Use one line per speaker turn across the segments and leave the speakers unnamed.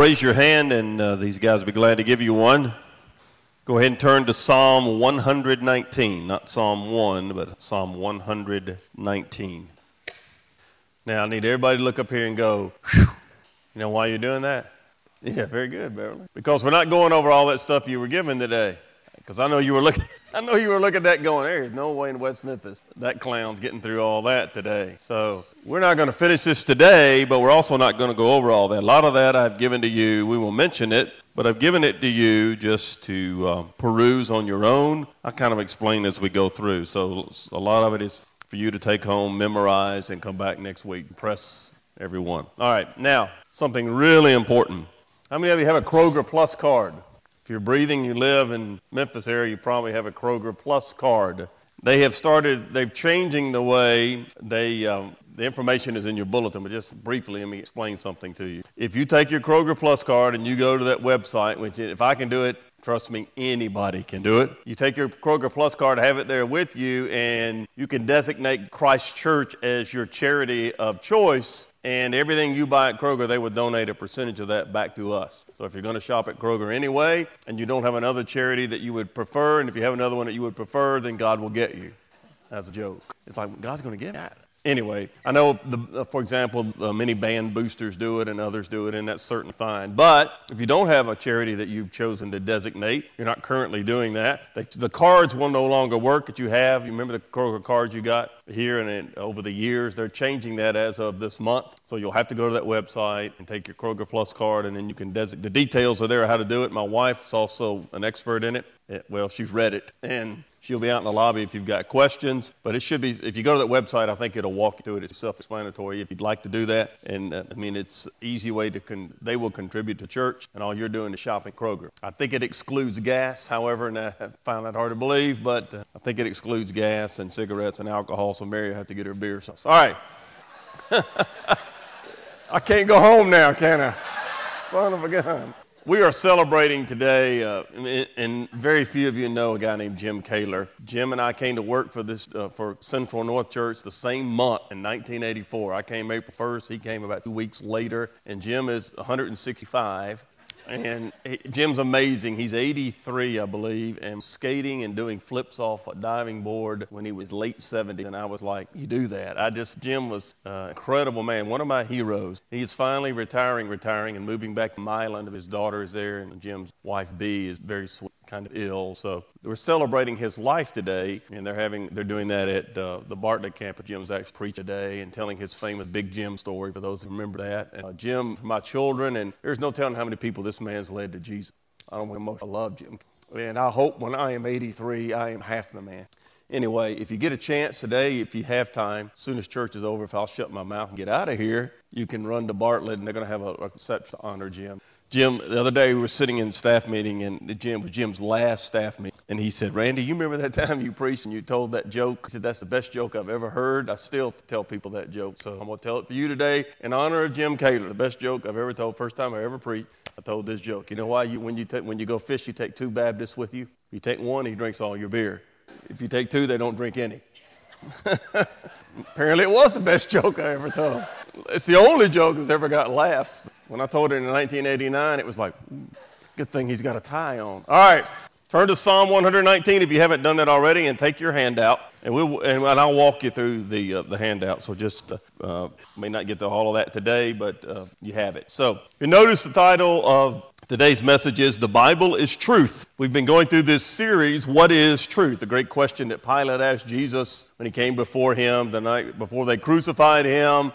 Raise your hand, and uh, these guys will be glad to give you one. Go ahead and turn to Psalm 119, not Psalm 1, but Psalm 119. Now, I need everybody to look up here and go, you know why you're doing that? Yeah, very good, Beverly. Because we're not going over all that stuff you were given today. Because I know you were looking, I know you were looking at that going, there's no way in West Memphis that clown's getting through all that today. So we're not going to finish this today, but we're also not going to go over all that. A lot of that I've given to you. We will mention it, but I've given it to you just to uh, peruse on your own. I kind of explain as we go through. So a lot of it is for you to take home, memorize, and come back next week. Press everyone. All right, now something really important. How many of you have a Kroger Plus card? If you're breathing, you live in Memphis area, you probably have a Kroger Plus card. They have started, they're changing the way they, um, the information is in your bulletin, but just briefly, let me explain something to you. If you take your Kroger Plus card and you go to that website, which if I can do it, Trust me, anybody can do it. You take your Kroger Plus card, have it there with you, and you can designate Christ Church as your charity of choice. And everything you buy at Kroger, they would donate a percentage of that back to us. So if you're going to shop at Kroger anyway, and you don't have another charity that you would prefer, and if you have another one that you would prefer, then God will get you. That's a joke. It's like God's going to get that anyway, I know, the, uh, for example, uh, many band boosters do it and others do it, and that's certainly fine. But if you don't have a charity that you've chosen to designate, you're not currently doing that, the, the cards will no longer work that you have. You remember the Kroger cards you got here, and over the years, they're changing that as of this month. So you'll have to go to that website and take your Kroger Plus card, and then you can designate. The details are there how to do it. My wife's also an expert in it. it well, she's read it, and She'll be out in the lobby if you've got questions. But it should be, if you go to that website, I think it'll walk you through it. It's self explanatory if you'd like to do that. And uh, I mean, it's easy way to, con- they will contribute to church, and all you're doing is shopping Kroger. I think it excludes gas, however, and I find that hard to believe, but uh, I think it excludes gas and cigarettes and alcohol, so Mary will have to get her beer. So, all right. I can't go home now, can I? Son of a gun. We are celebrating today, uh, and very few of you know a guy named Jim Kaler. Jim and I came to work for this uh, for Central North Church the same month in 1984. I came April 1st. He came about two weeks later, and Jim is 165. And Jim's amazing. He's 83, I believe, and skating and doing flips off a diving board when he was late 70s. And I was like, you do that. I just, Jim was an incredible man, one of my heroes. He's finally retiring, retiring, and moving back to Milan. His daughter is there, and Jim's wife, B, is very sweet kind of ill. So we're celebrating his life today, and they're having they're doing that at uh, the Bartlett campus. Jim's actually preached today and telling his famous Big Jim story for those who remember that. And, uh, Jim, for my children, and there's no telling how many people this man's led to Jesus. I don't know I love Jim, and I hope when I am 83, I am half the man. Anyway, if you get a chance today, if you have time, as soon as church is over, if I'll shut my mouth and get out of here, you can run to Bartlett, and they're going to have a, a reception to honor Jim. Jim, the other day we were sitting in staff meeting, and Jim was Jim's last staff meeting. And he said, Randy, you remember that time you preached and you told that joke? He said, That's the best joke I've ever heard. I still tell people that joke. So I'm going to tell it for you today in honor of Jim Kaler, the best joke I've ever told. First time I ever preached, I told this joke. You know why? You, when, you when you go fish, you take two Baptists with you. You take one, he drinks all your beer. If you take two, they don't drink any. Apparently, it was the best joke I ever told. It's the only joke that's ever got laughs. When I told it in 1989, it was like, good thing he's got a tie on. All right, turn to Psalm 119 if you haven't done that already, and take your handout, and we'll and I'll walk you through the uh, the handout. So just uh, uh, may not get to all of that today, but uh, you have it. So you notice the title of Today's message is The Bible is Truth. We've been going through this series, What is Truth? The great question that Pilate asked Jesus when he came before him the night before they crucified him.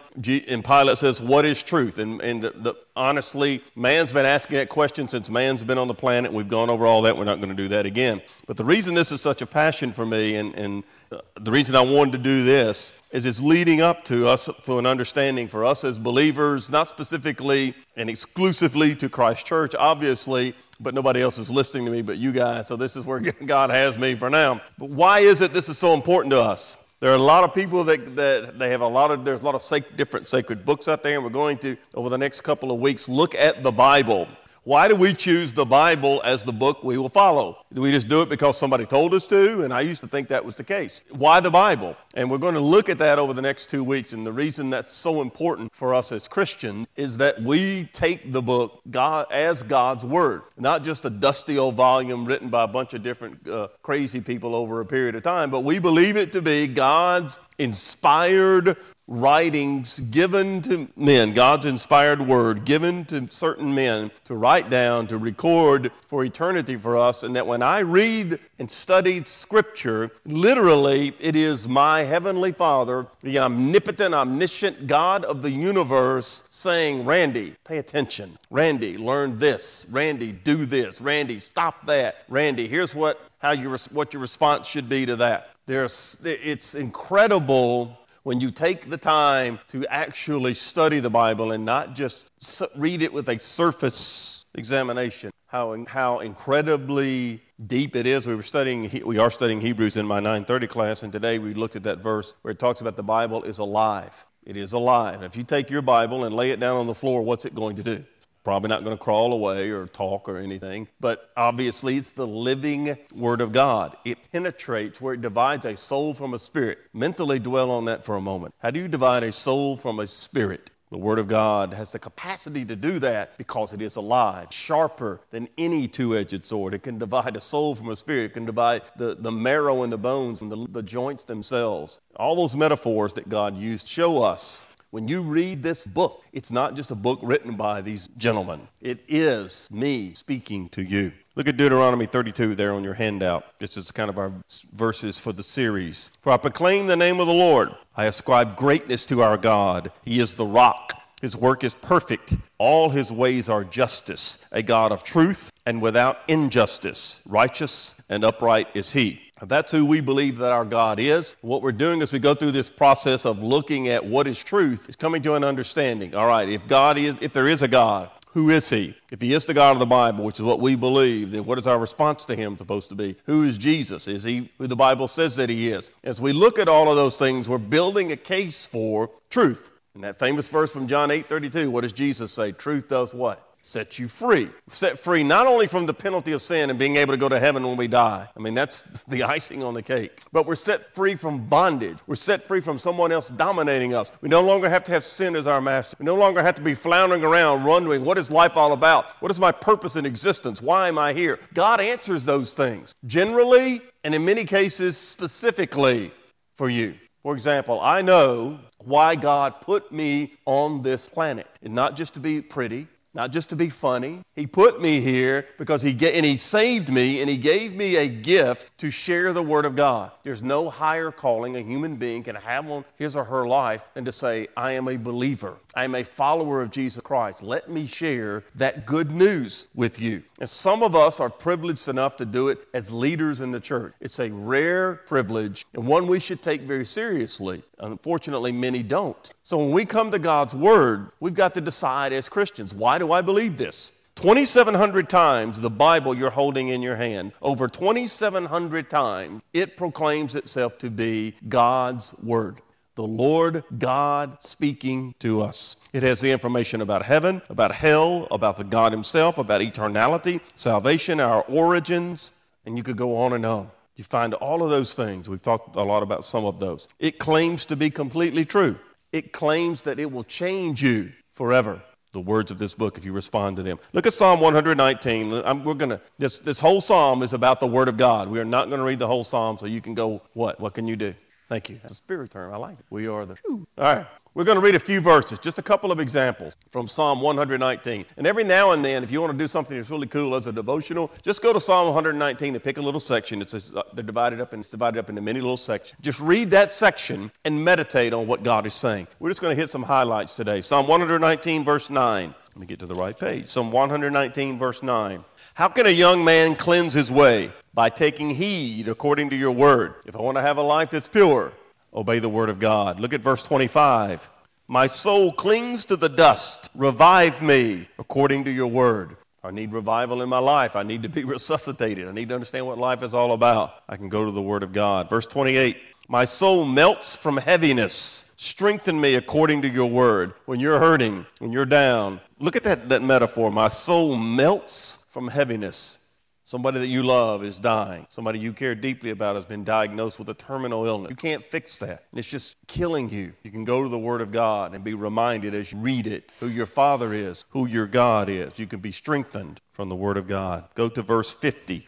And Pilate says, What is truth? And, and the, the, honestly, man's been asking that question since man's been on the planet. We've gone over all that. We're not going to do that again. But the reason this is such a passion for me and, and uh, the reason I wanted to do this is it's leading up to us for an understanding for us as believers, not specifically and exclusively to Christ Church, obviously, but nobody else is listening to me but you guys. So this is where God has me for now. But why is it this is so important to us? There are a lot of people that, that they have a lot of, there's a lot of sac- different sacred books out there, and we're going to, over the next couple of weeks, look at the Bible. Why do we choose the Bible as the book we will follow? Do we just do it because somebody told us to? And I used to think that was the case. Why the Bible? And we're going to look at that over the next two weeks. And the reason that's so important for us as Christians is that we take the book God as God's Word, not just a dusty old volume written by a bunch of different uh, crazy people over a period of time, but we believe it to be God's inspired writings given to men, God's inspired word given to certain men to write down, to record for eternity for us. And that when I read and study Scripture, literally it is my Heavenly Father, the omnipotent, omniscient God of the universe, saying, Randy, pay attention. Randy, learn this. Randy, do this. Randy, stop that. Randy, here's what, how your, what your response should be to that. There's, it's incredible when you take the time to actually study the Bible and not just read it with a surface examination, how, how incredibly deep it is. We were studying, we are studying Hebrews in my 930 class, and today we looked at that verse where it talks about the Bible is alive. It is alive. If you take your Bible and lay it down on the floor, what's it going to do? Probably not going to crawl away or talk or anything, but obviously it's the living Word of God. It penetrates where it divides a soul from a spirit. Mentally dwell on that for a moment. How do you divide a soul from a spirit? The Word of God has the capacity to do that because it is alive, sharper than any two edged sword. It can divide a soul from a spirit, it can divide the, the marrow and the bones and the, the joints themselves. All those metaphors that God used show us when you read this book, it's not just a book written by these gentlemen, it is me speaking to you. Look at Deuteronomy 32 there on your handout. This is kind of our verses for the series. For I proclaim the name of the Lord. I ascribe greatness to our God. He is the rock. His work is perfect. All his ways are justice, a God of truth and without injustice. Righteous and upright is he. That's who we believe that our God is. What we're doing as we go through this process of looking at what is truth is coming to an understanding. All right, if God is, if there is a God, who is he? If he is the God of the Bible, which is what we believe, then what is our response to him supposed to be? Who is Jesus? Is he who the Bible says that he is? As we look at all of those things, we're building a case for truth. And that famous verse from John 8 32, what does Jesus say? Truth does what? Set you free. Set free not only from the penalty of sin and being able to go to heaven when we die. I mean, that's the icing on the cake. But we're set free from bondage. We're set free from someone else dominating us. We no longer have to have sin as our master. We no longer have to be floundering around, wondering, what is life all about? What is my purpose in existence? Why am I here? God answers those things generally and in many cases specifically for you. For example, I know why God put me on this planet, and not just to be pretty, not just to be funny. He put me here because he ga- and he saved me and he gave me a gift to share the word of God. There's no higher calling a human being can have on his or her life than to say, I am a believer. I am a follower of Jesus Christ. Let me share that good news with you. And some of us are privileged enough to do it as leaders in the church. It's a rare privilege and one we should take very seriously. Unfortunately, many don't. So when we come to God's Word, we've got to decide as Christians why do I believe this? 2,700 times the Bible you're holding in your hand, over 2,700 times, it proclaims itself to be God's Word the Lord God speaking to us. It has the information about heaven, about hell, about the God Himself, about eternality, salvation, our origins, and you could go on and on. You find all of those things. We've talked a lot about some of those. It claims to be completely true. It claims that it will change you forever. The words of this book, if you respond to them. Look at Psalm 119. I'm, we're gonna. This this whole psalm is about the Word of God. We are not going to read the whole psalm, so you can go. What? What can you do? Thank you. That's a spirit term. I like it. We are the. All right. We're going to read a few verses, just a couple of examples from Psalm 119. And every now and then, if you want to do something that's really cool as a devotional, just go to Psalm 119 and pick a little section. It's a, uh, they're divided up and it's divided up into many little sections. Just read that section and meditate on what God is saying. We're just going to hit some highlights today. Psalm 119, verse 9. Let me get to the right page. Psalm 119, verse 9. How can a young man cleanse his way? By taking heed according to your word. If I want to have a life that's pure, obey the word of God. Look at verse 25. My soul clings to the dust. Revive me according to your word. I need revival in my life. I need to be resuscitated. I need to understand what life is all about. I can go to the word of God. Verse 28 My soul melts from heaviness. Strengthen me according to your word. When you're hurting, when you're down, look at that, that metaphor. My soul melts from heaviness. Somebody that you love is dying. Somebody you care deeply about has been diagnosed with a terminal illness. You can't fix that. And it's just killing you. You can go to the Word of God and be reminded as you read it who your Father is, who your God is. You can be strengthened from the Word of God. Go to verse 50.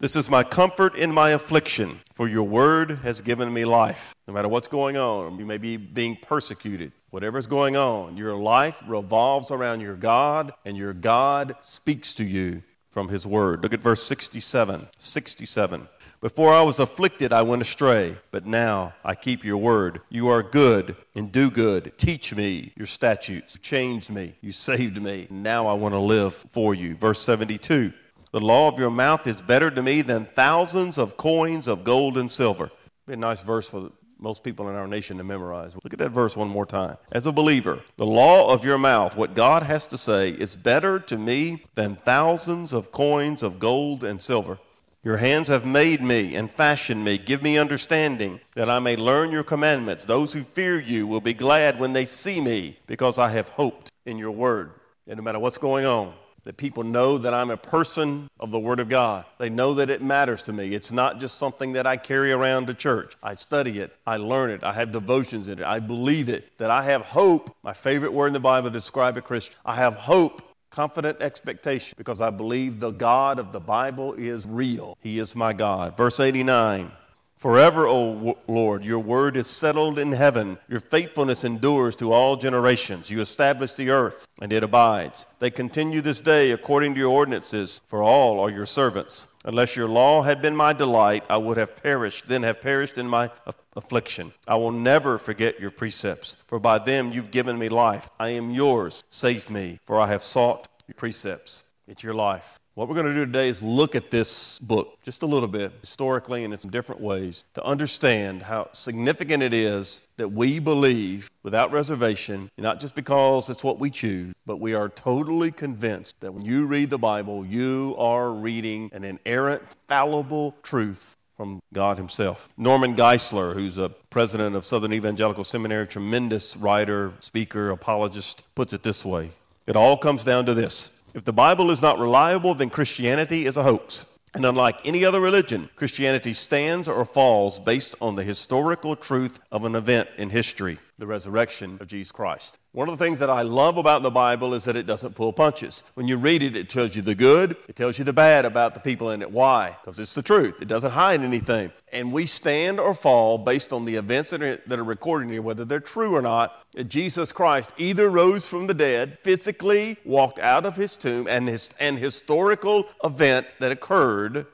This is my comfort in my affliction, for your word has given me life. No matter what's going on, you may be being persecuted. Whatever's going on, your life revolves around your God, and your God speaks to you from his word. Look at verse 67. 67. Before I was afflicted, I went astray, but now I keep your word. You are good and do good. Teach me your statutes. You changed me. You saved me. Now I want to live for you. Verse 72. The law of your mouth is better to me than thousands of coins of gold and silver. Be a nice verse for most people in our nation to memorize. Look at that verse one more time. As a believer, the law of your mouth, what God has to say, is better to me than thousands of coins of gold and silver. Your hands have made me and fashioned me. Give me understanding that I may learn your commandments. Those who fear you will be glad when they see me because I have hoped in your word. And no matter what's going on, that people know that I'm a person of the Word of God. They know that it matters to me. It's not just something that I carry around to church. I study it, I learn it, I have devotions in it, I believe it, that I have hope. My favorite word in the Bible to describe a Christian. I have hope confident expectation because I believe the God of the Bible is real. He is my God. Verse 89 Forever, O Lord, your word is settled in heaven. Your faithfulness endures to all generations. You establish the earth, and it abides. They continue this day according to your ordinances, for all are your servants. Unless your law had been my delight, I would have perished, then have perished in my affliction. I will never forget your precepts, for by them you've given me life. I am yours. Save me, for I have sought your precepts. It's your life. What we're going to do today is look at this book just a little bit historically and in some different ways to understand how significant it is that we believe without reservation, not just because it's what we choose, but we are totally convinced that when you read the Bible, you are reading an inerrant, fallible truth from God Himself. Norman Geisler, who's a president of Southern Evangelical Seminary, tremendous writer, speaker, apologist, puts it this way It all comes down to this if the Bible is not reliable, then Christianity is a hoax. And unlike any other religion, Christianity stands or falls based on the historical truth of an event in history, the resurrection of Jesus Christ. One of the things that I love about the Bible is that it doesn't pull punches. When you read it, it tells you the good, it tells you the bad about the people in it. Why? Because it's the truth. It doesn't hide anything. And we stand or fall based on the events that are, that are recorded here, whether they're true or not. Jesus Christ either rose from the dead, physically walked out of his tomb, and his, an historical event that occurred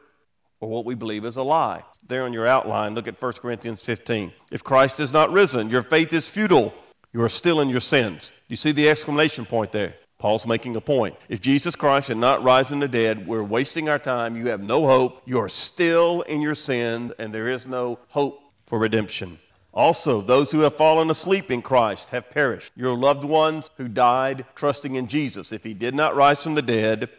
or what we believe is a lie. There on your outline, look at 1 Corinthians 15. If Christ is not risen, your faith is futile you are still in your sins. You see the exclamation point there? Paul's making a point. If Jesus Christ had not risen the dead, we're wasting our time. You have no hope. You are still in your sins, and there is no hope for redemption. Also, those who have fallen asleep in Christ have perished. Your loved ones who died trusting in Jesus. If he did not rise from the dead,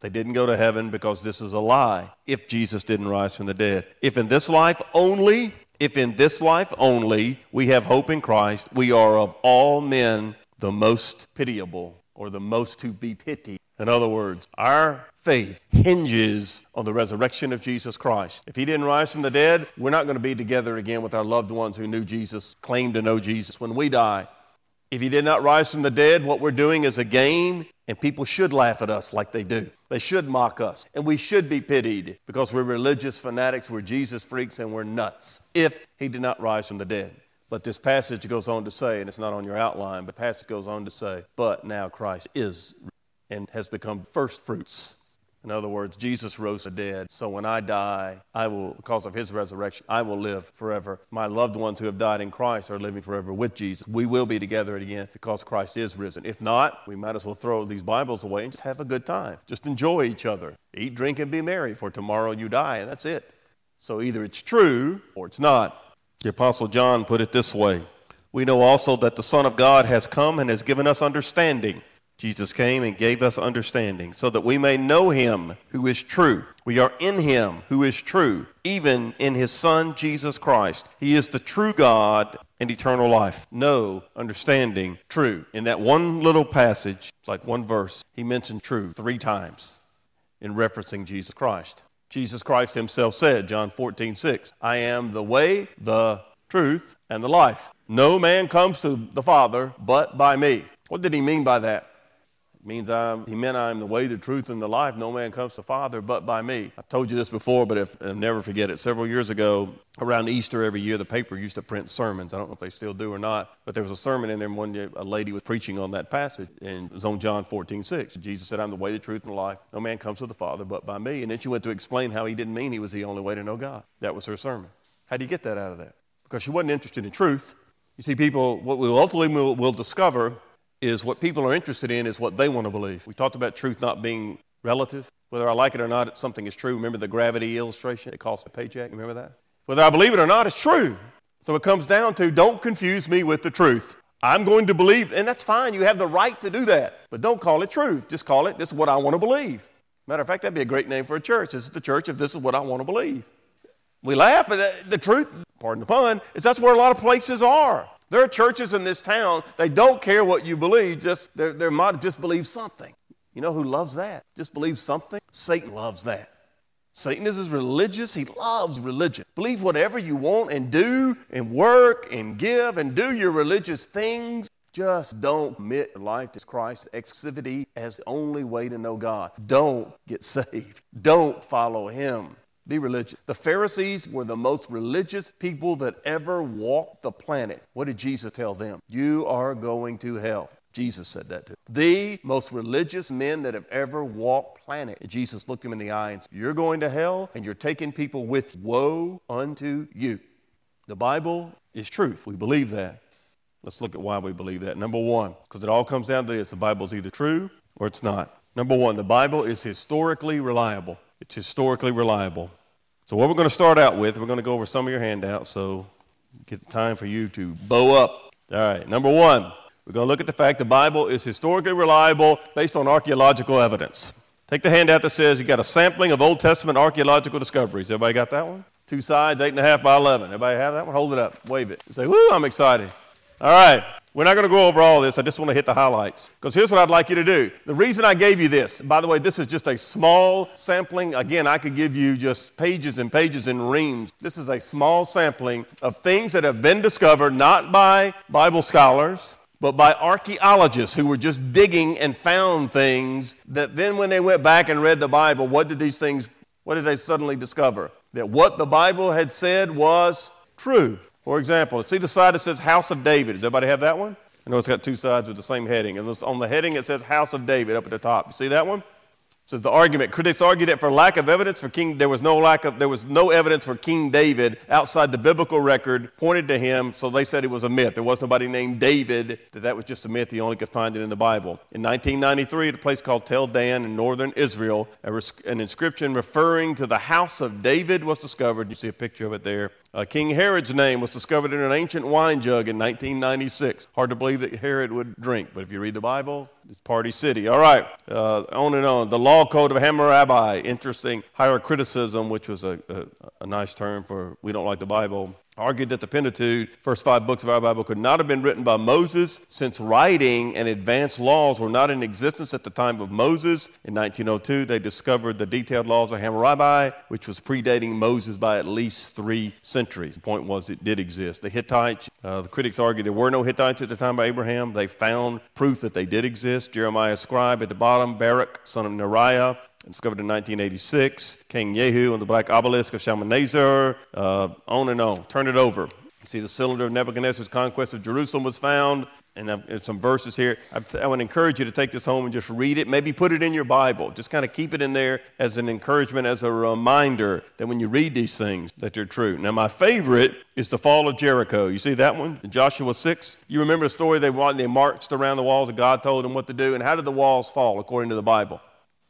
they didn't go to heaven because this is a lie. If Jesus didn't rise from the dead. If in this life only if in this life only we have hope in Christ, we are of all men the most pitiable or the most to be pitied. In other words, our faith hinges on the resurrection of Jesus Christ. If he didn't rise from the dead, we're not going to be together again with our loved ones who knew Jesus, claimed to know Jesus when we die. If he did not rise from the dead, what we're doing is a game, and people should laugh at us like they do. They should mock us, and we should be pitied because we're religious fanatics, we're Jesus freaks, and we're nuts if he did not rise from the dead. But this passage goes on to say, and it's not on your outline, but passage goes on to say, but now Christ is and has become first fruits in other words, Jesus rose the dead. So when I die, I will, because of his resurrection, I will live forever. My loved ones who have died in Christ are living forever with Jesus. We will be together again because Christ is risen. If not, we might as well throw these Bibles away and just have a good time. Just enjoy each other. Eat, drink, and be merry, for tomorrow you die, and that's it. So either it's true or it's not. The Apostle John put it this way We know also that the Son of God has come and has given us understanding Jesus came and gave us understanding so that we may know him who is true. We are in him who is true, even in his Son, Jesus Christ. He is the true God and eternal life. Know, understanding, true. In that one little passage, it's like one verse, he mentioned true three times in referencing Jesus Christ. Jesus Christ himself said, John 14, 6, I am the way, the truth, and the life. No man comes to the Father but by me. What did he mean by that? Means I'm, he meant I'm the way, the truth, and the life. No man comes to the Father but by me. I've told you this before, but if, I'll never forget it. Several years ago, around Easter every year, the paper used to print sermons. I don't know if they still do or not, but there was a sermon in there, and one day a lady was preaching on that passage, and it was on John 14, 6. Jesus said, I'm the way, the truth, and the life. No man comes to the Father but by me. And then she went to explain how he didn't mean he was the only way to know God. That was her sermon. How do you get that out of that? Because she wasn't interested in truth. You see, people, what we ultimately will, will discover is what people are interested in is what they want to believe. We talked about truth not being relative. Whether I like it or not, something is true. Remember the gravity illustration? It costs a paycheck. Remember that? Whether I believe it or not, it's true. So it comes down to don't confuse me with the truth. I'm going to believe, and that's fine. You have the right to do that. But don't call it truth. Just call it, this is what I want to believe. Matter of fact, that'd be a great name for a church. This is the church if this is what I want to believe. We laugh, but the truth, pardon the pun, is that's where a lot of places are. There are churches in this town, they don't care what you believe, just they're, they're might just believe something. You know who loves that? Just believe something? Satan loves that. Satan is as religious, he loves religion. Believe whatever you want and do and work and give and do your religious things. Just don't commit life to Christ's exclusivity as the only way to know God. Don't get saved. Don't follow him. Be religious. The Pharisees were the most religious people that ever walked the planet. What did Jesus tell them? You are going to hell. Jesus said that to them. The most religious men that have ever walked planet. And Jesus looked him in the eye and said, You're going to hell and you're taking people with woe unto you. The Bible is truth. We believe that. Let's look at why we believe that. Number one, because it all comes down to this the Bible is either true or it's not. Number one, the Bible is historically reliable. It's historically reliable. So, what we're going to start out with, we're going to go over some of your handouts, so get the time for you to bow up. All right, number one, we're going to look at the fact the Bible is historically reliable based on archaeological evidence. Take the handout that says you got a sampling of Old Testament archaeological discoveries. Everybody got that one? Two sides, eight and a half by 11. Everybody have that one? Hold it up, wave it. Say, whoo, I'm excited. All right. We're not going to go over all this. I just want to hit the highlights. Because here's what I'd like you to do. The reason I gave you this, by the way, this is just a small sampling. Again, I could give you just pages and pages and reams. This is a small sampling of things that have been discovered not by Bible scholars, but by archaeologists who were just digging and found things that then when they went back and read the Bible, what did these things, what did they suddenly discover? That what the Bible had said was true. For example, see the side that says House of David. Does everybody have that one? I know it's got two sides with the same heading. And on the heading it says House of David up at the top. You see that one? So the argument, critics argue that for lack of evidence for King, there was no lack of, there was no evidence for King David outside the biblical record pointed to him. So they said it was a myth. There was nobody named David. That that was just a myth. You only could find it in the Bible. In 1993, at a place called Tel Dan in northern Israel, an inscription referring to the house of David was discovered. You see a picture of it there. Uh, King Herod's name was discovered in an ancient wine jug in 1996. Hard to believe that Herod would drink, but if you read the Bible, it's Party City. All right, uh, on and on. The Law Code of Hammurabi, interesting higher criticism, which was a, a, a nice term for we don't like the Bible argued that the Pentateuch, first five books of our Bible, could not have been written by Moses since writing and advanced laws were not in existence at the time of Moses. In 1902, they discovered the detailed laws of Hammurabi, which was predating Moses by at least three centuries. The point was it did exist. The Hittites, uh, the critics argue there were no Hittites at the time of Abraham. They found proof that they did exist. Jeremiah scribe at the bottom, Baruch, son of Neriah, discovered in 1986. King Yehu and the black obelisk of Shalmaneser, uh, on and on. Turn it over. See, the cylinder of Nebuchadnezzar's conquest of Jerusalem was found. And I've, some verses here. I would encourage you to take this home and just read it. Maybe put it in your Bible. Just kind of keep it in there as an encouragement, as a reminder that when you read these things, that they're true. Now, my favorite is the fall of Jericho. You see that one in Joshua 6? You remember the story they, they marched around the walls and God told them what to do. And how did the walls fall according to the Bible?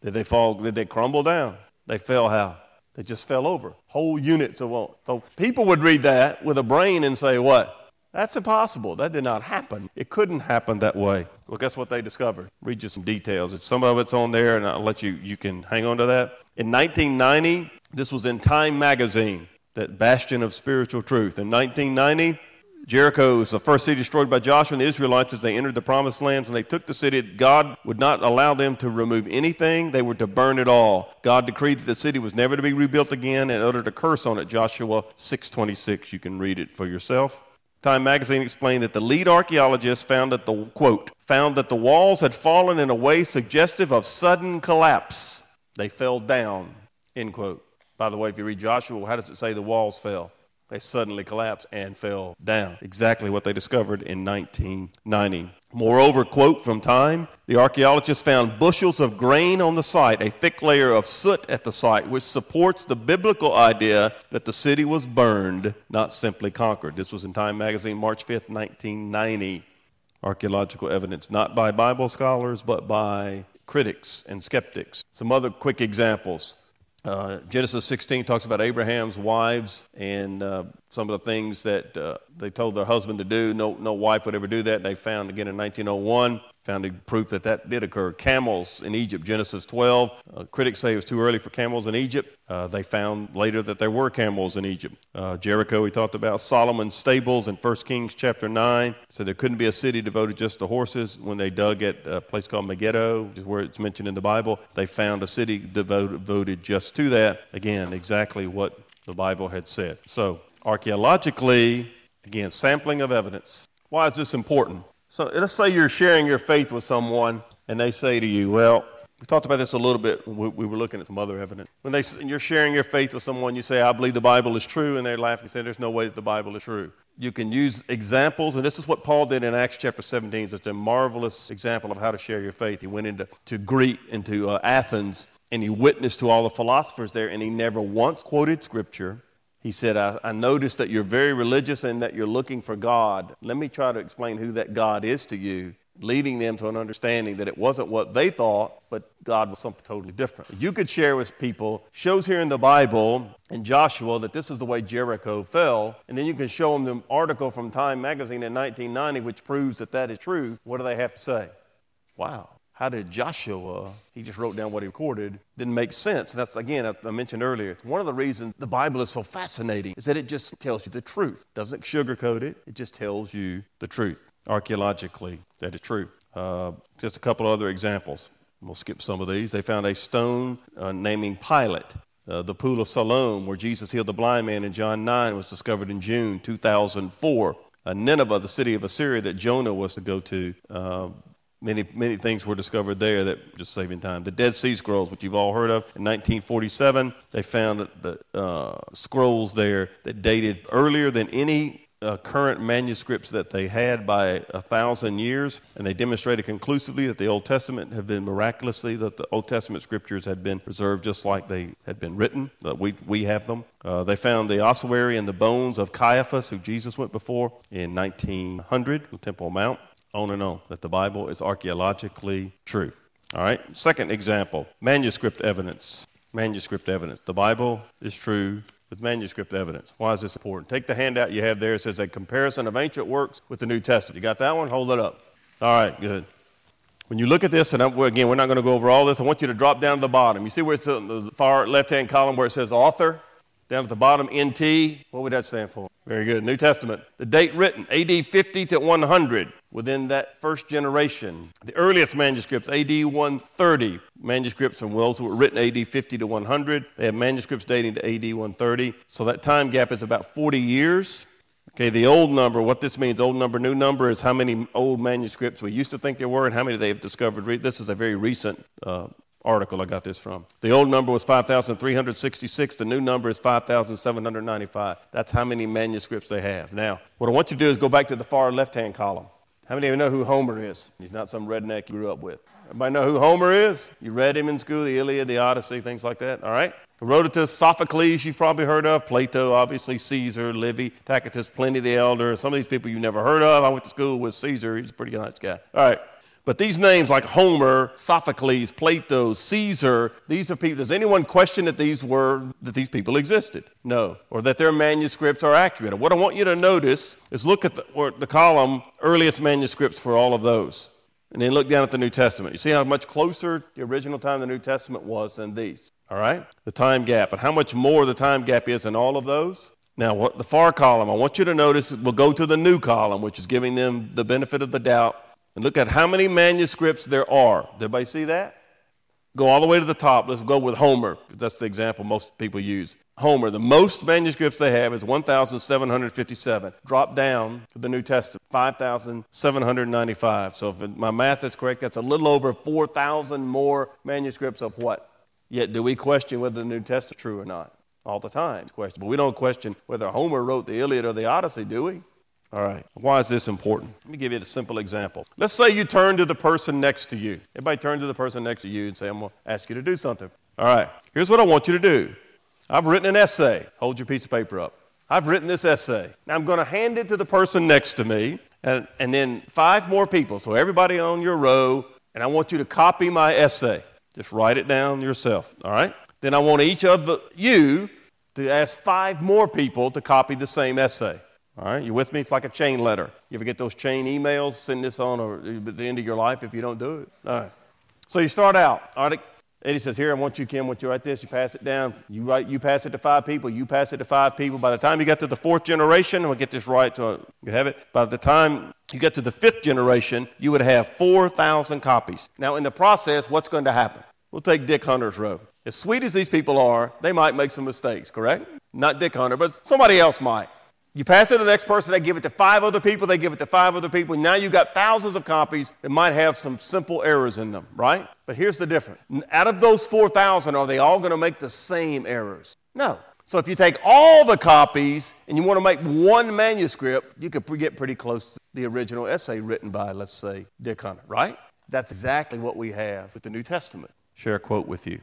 Did they fall? Did they crumble down? They fell how? They just fell over. Whole units of what? So people would read that with a brain and say, what? That's impossible. That did not happen. It couldn't happen that way. Well, guess what they discovered? Read you some details. If Some of it's on there, and I'll let you, you can hang on to that. In 1990, this was in Time magazine, that bastion of spiritual truth. In 1990, Jericho was the first city destroyed by Joshua and the Israelites as they entered the promised land. When they took the city, God would not allow them to remove anything. They were to burn it all. God decreed that the city was never to be rebuilt again and uttered a curse on it. Joshua 6.26. You can read it for yourself. Time magazine explained that the lead archaeologist found that the quote found that the walls had fallen in a way suggestive of sudden collapse. They fell down. End quote. By the way, if you read Joshua, how does it say the walls fell? They suddenly collapsed and fell down. Exactly what they discovered in 1990. Moreover, quote from Time, the archaeologists found bushels of grain on the site, a thick layer of soot at the site, which supports the biblical idea that the city was burned, not simply conquered. This was in Time magazine, March 5th, 1990. Archaeological evidence, not by Bible scholars, but by critics and skeptics. Some other quick examples. Uh, Genesis 16 talks about Abraham's wives and uh, some of the things that uh, they told their husband to do. No, no wife would ever do that. They found again in 1901 found proof that that did occur. Camels in Egypt, Genesis 12. Uh, critics say it was too early for camels in Egypt. Uh, they found later that there were camels in Egypt. Uh, Jericho, we talked about Solomon's stables in 1 Kings chapter 9. So there couldn't be a city devoted just to horses. When they dug at a place called Megiddo, which is where it's mentioned in the Bible, they found a city devoted, devoted just to that. Again, exactly what the Bible had said. So archaeologically, again, sampling of evidence. Why is this important? So let's say you're sharing your faith with someone and they say to you, well, we talked about this a little bit. We, we were looking at some other evidence. When they, you're sharing your faith with someone, you say, I believe the Bible is true, and they laugh and say, There's no way that the Bible is true. You can use examples, and this is what Paul did in Acts chapter 17. It's a marvelous example of how to share your faith. He went into to Greek, into uh, Athens, and he witnessed to all the philosophers there, and he never once quoted scripture. He said, I, I noticed that you're very religious and that you're looking for God. Let me try to explain who that God is to you, leading them to an understanding that it wasn't what they thought, but God was something totally different. You could share with people, shows here in the Bible in Joshua that this is the way Jericho fell, and then you can show them the article from Time magazine in 1990 which proves that that is true. What do they have to say? Wow. How did Joshua, he just wrote down what he recorded, didn't make sense. That's, again, I mentioned earlier, one of the reasons the Bible is so fascinating is that it just tells you the truth. Doesn't sugarcoat it, it just tells you the truth. Archaeologically, that is true. Uh, just a couple other examples. We'll skip some of these. They found a stone uh, naming Pilate. Uh, the pool of Siloam, where Jesus healed the blind man in John 9, was discovered in June 2004. Uh, Nineveh, the city of Assyria that Jonah was to go to, uh, Many, many things were discovered there that just saving time. The Dead Sea Scrolls, which you've all heard of, in 1947, they found the uh, scrolls there that dated earlier than any uh, current manuscripts that they had by a thousand years, and they demonstrated conclusively that the Old Testament had been miraculously that the Old Testament scriptures had been preserved just like they had been written. That we we have them. Uh, they found the ossuary and the bones of Caiaphas, who Jesus went before in 1900, the Temple Mount on and on, that the Bible is archaeologically true. All right, second example manuscript evidence. Manuscript evidence. The Bible is true with manuscript evidence. Why is this important? Take the handout you have there. It says a comparison of ancient works with the New Testament. You got that one? Hold it up. All right, good. When you look at this, and I'm, again, we're not going to go over all this, I want you to drop down to the bottom. You see where it's in the far left hand column where it says author? Down at the bottom, NT. What would that stand for? Very good. New Testament. The date written, AD 50 to 100, within that first generation. The earliest manuscripts, AD 130, manuscripts from Wells were written AD 50 to 100. They have manuscripts dating to AD 130. So that time gap is about 40 years. Okay, the old number, what this means, old number, new number, is how many old manuscripts we used to think there were and how many they've discovered. This is a very recent uh, article I got this from. The old number was 5,366. The new number is 5,795. That's how many manuscripts they have. Now, what I want you to do is go back to the far left hand column. How many of you know who Homer is? He's not some redneck you grew up with. Everybody know who Homer is? You read him in school, the Iliad, the Odyssey, things like that, all right? to Sophocles, you've probably heard of, Plato, obviously, Caesar, Livy, Tacitus, Pliny the Elder, some of these people you never heard of. I went to school with Caesar, he's a pretty nice guy. All right, But these names like Homer, Sophocles, Plato, Caesar, these are people. Does anyone question that these were that these people existed? No, or that their manuscripts are accurate. What I want you to notice is look at the, the column earliest manuscripts for all of those, and then look down at the New Testament. You see how much closer the original time the New Testament was than these. All right, the time gap, and how much more the time gap is in all of those. Now, what the far column, I want you to notice, we'll go to the new column, which is giving them the benefit of the doubt and look at how many manuscripts there are. Did everybody see that? Go all the way to the top. Let's go with Homer. That's the example most people use. Homer, the most manuscripts they have is 1,757. Drop down to the New Testament, 5,795. So if my math is correct, that's a little over 4,000 more manuscripts of what? Yet do we question whether the New Testament is true or not? All the time. Question. But we don't question whether Homer wrote the Iliad or the Odyssey, do we? All right. Why is this important? Let me give you a simple example. Let's say you turn to the person next to you. Everybody turn to the person next to you and say, I'm going to ask you to do something. All right. Here's what I want you to do. I've written an essay. Hold your piece of paper up. I've written this essay. Now I'm going to hand it to the person next to me and, and then five more people. So everybody on your row, and I want you to copy my essay. Just write it down yourself. All right. Then I want each of the, you to ask five more people to copy the same essay. All right, you with me? It's like a chain letter. You ever get those chain emails? Send this on at the end of your life if you don't do it. All right. So you start out. All right. Eddie says, "Here, I want you, Kim. I want you to write this. You pass it down. You write. You pass it to five people. You pass it to five people. By the time you get to the fourth generation, we'll get this right so you have it. By the time you get to the fifth generation, you would have four thousand copies. Now, in the process, what's going to happen? We'll take Dick Hunter's row. As sweet as these people are, they might make some mistakes. Correct? Not Dick Hunter, but somebody else might. You pass it to the next person, they give it to five other people, they give it to five other people. Now you've got thousands of copies that might have some simple errors in them, right? But here's the difference. Out of those 4,000, are they all going to make the same errors? No. So if you take all the copies and you want to make one manuscript, you could get pretty close to the original essay written by, let's say, Dick Hunter, right? That's exactly what we have with the New Testament. Share a quote with you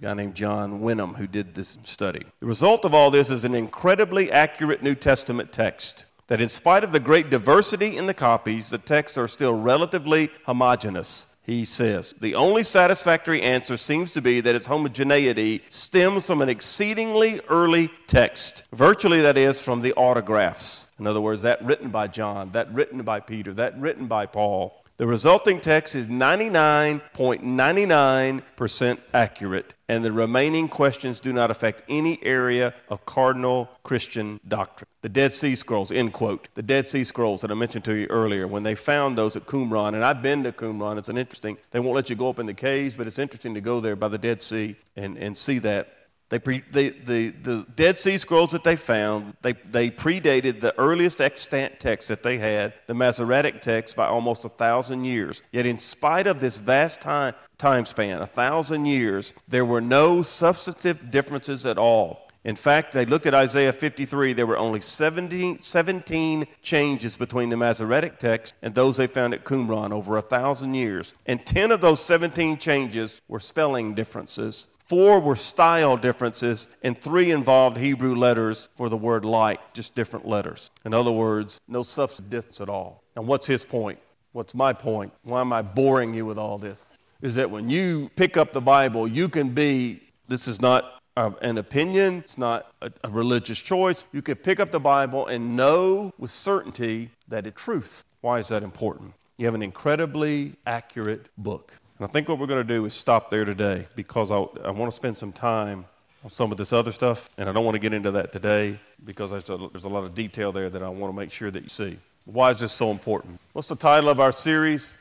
guy named John Wenham who did this study. The result of all this is an incredibly accurate New Testament text that, in spite of the great diversity in the copies, the texts are still relatively homogeneous. He says, the only satisfactory answer seems to be that its homogeneity stems from an exceedingly early text. Virtually, that is, from the autographs. In other words, that written by John, that written by Peter, that written by Paul. The resulting text is 99.99% accurate, and the remaining questions do not affect any area of cardinal Christian doctrine. The Dead Sea Scrolls, end quote. The Dead Sea Scrolls that I mentioned to you earlier, when they found those at Qumran, and I've been to Qumran, it's an interesting, they won't let you go up in the caves, but it's interesting to go there by the Dead Sea and, and see that. They pre, they, the, the Dead Sea Scrolls that they found, they, they predated the earliest extant text that they had, the Masoretic text, by almost a thousand years. Yet, in spite of this vast time, time span, a thousand years, there were no substantive differences at all. In fact, they looked at Isaiah 53, there were only 17, 17 changes between the Masoretic text and those they found at Qumran over a thousand years. And 10 of those 17 changes were spelling differences Four were style differences, and three involved Hebrew letters for the word light, just different letters. In other words, no substance at all. And what's his point? What's my point? Why am I boring you with all this? Is that when you pick up the Bible, you can be, this is not an opinion, it's not a, a religious choice. You can pick up the Bible and know with certainty that it's truth. Why is that important? You have an incredibly accurate book. And I think what we're going to do is stop there today because I, I want to spend some time on some of this other stuff, and I don't want to get into that today because there's a, there's a lot of detail there that I want to make sure that you see. Why is this so important? What's the title of our series?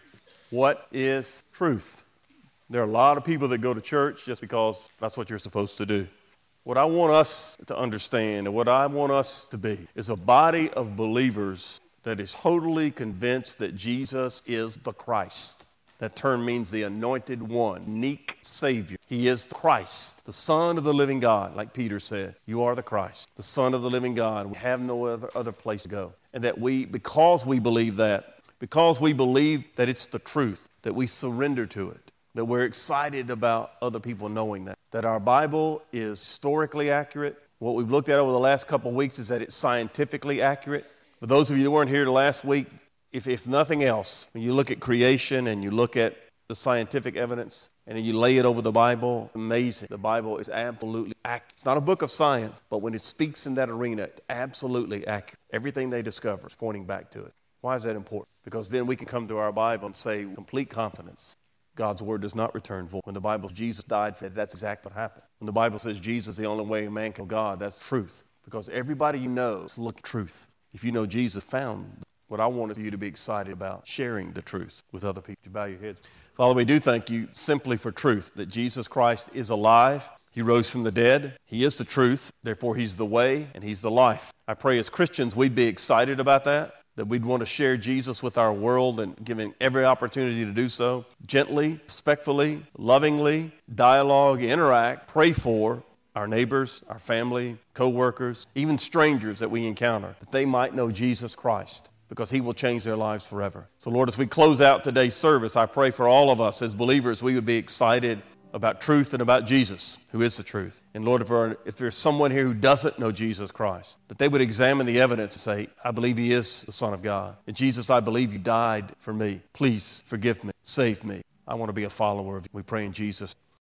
What is truth? There are a lot of people that go to church just because that's what you're supposed to do. What I want us to understand and what I want us to be is a body of believers that is totally convinced that Jesus is the Christ. That term means the anointed one, unique Savior. He is the Christ, the Son of the living God, like Peter said. You are the Christ, the Son of the living God. We have no other, other place to go. And that we, because we believe that, because we believe that it's the truth, that we surrender to it, that we're excited about other people knowing that, that our Bible is historically accurate. What we've looked at over the last couple of weeks is that it's scientifically accurate. For those of you that weren't here last week, if, if nothing else, when you look at creation and you look at the scientific evidence and you lay it over the Bible, amazing. The Bible is absolutely accurate. It's not a book of science, but when it speaks in that arena, it's absolutely accurate. Everything they discover is pointing back to it. Why is that important? Because then we can come to our Bible and say, complete confidence. God's word does not return void. When the Bible says Jesus died for it, that's exactly what happened. When the Bible says Jesus is the only way a man can God, that's truth. Because everybody you know is looking truth. If you know Jesus found what I wanted you to be excited about, sharing the truth with other people. You bow your heads. Father, we do thank you simply for truth, that Jesus Christ is alive. He rose from the dead. He is the truth. Therefore, He's the way and He's the life. I pray as Christians we'd be excited about that, that we'd want to share Jesus with our world and giving every opportunity to do so gently, respectfully, lovingly, dialogue, interact, pray for our neighbors, our family, coworkers, even strangers that we encounter, that they might know Jesus Christ because he will change their lives forever. So, Lord, as we close out today's service, I pray for all of us as believers, we would be excited about truth and about Jesus, who is the truth. And Lord, if, if there's someone here who doesn't know Jesus Christ, that they would examine the evidence and say, I believe he is the Son of God. And Jesus, I believe you died for me. Please forgive me, save me. I want to be a follower of you. We pray in Jesus'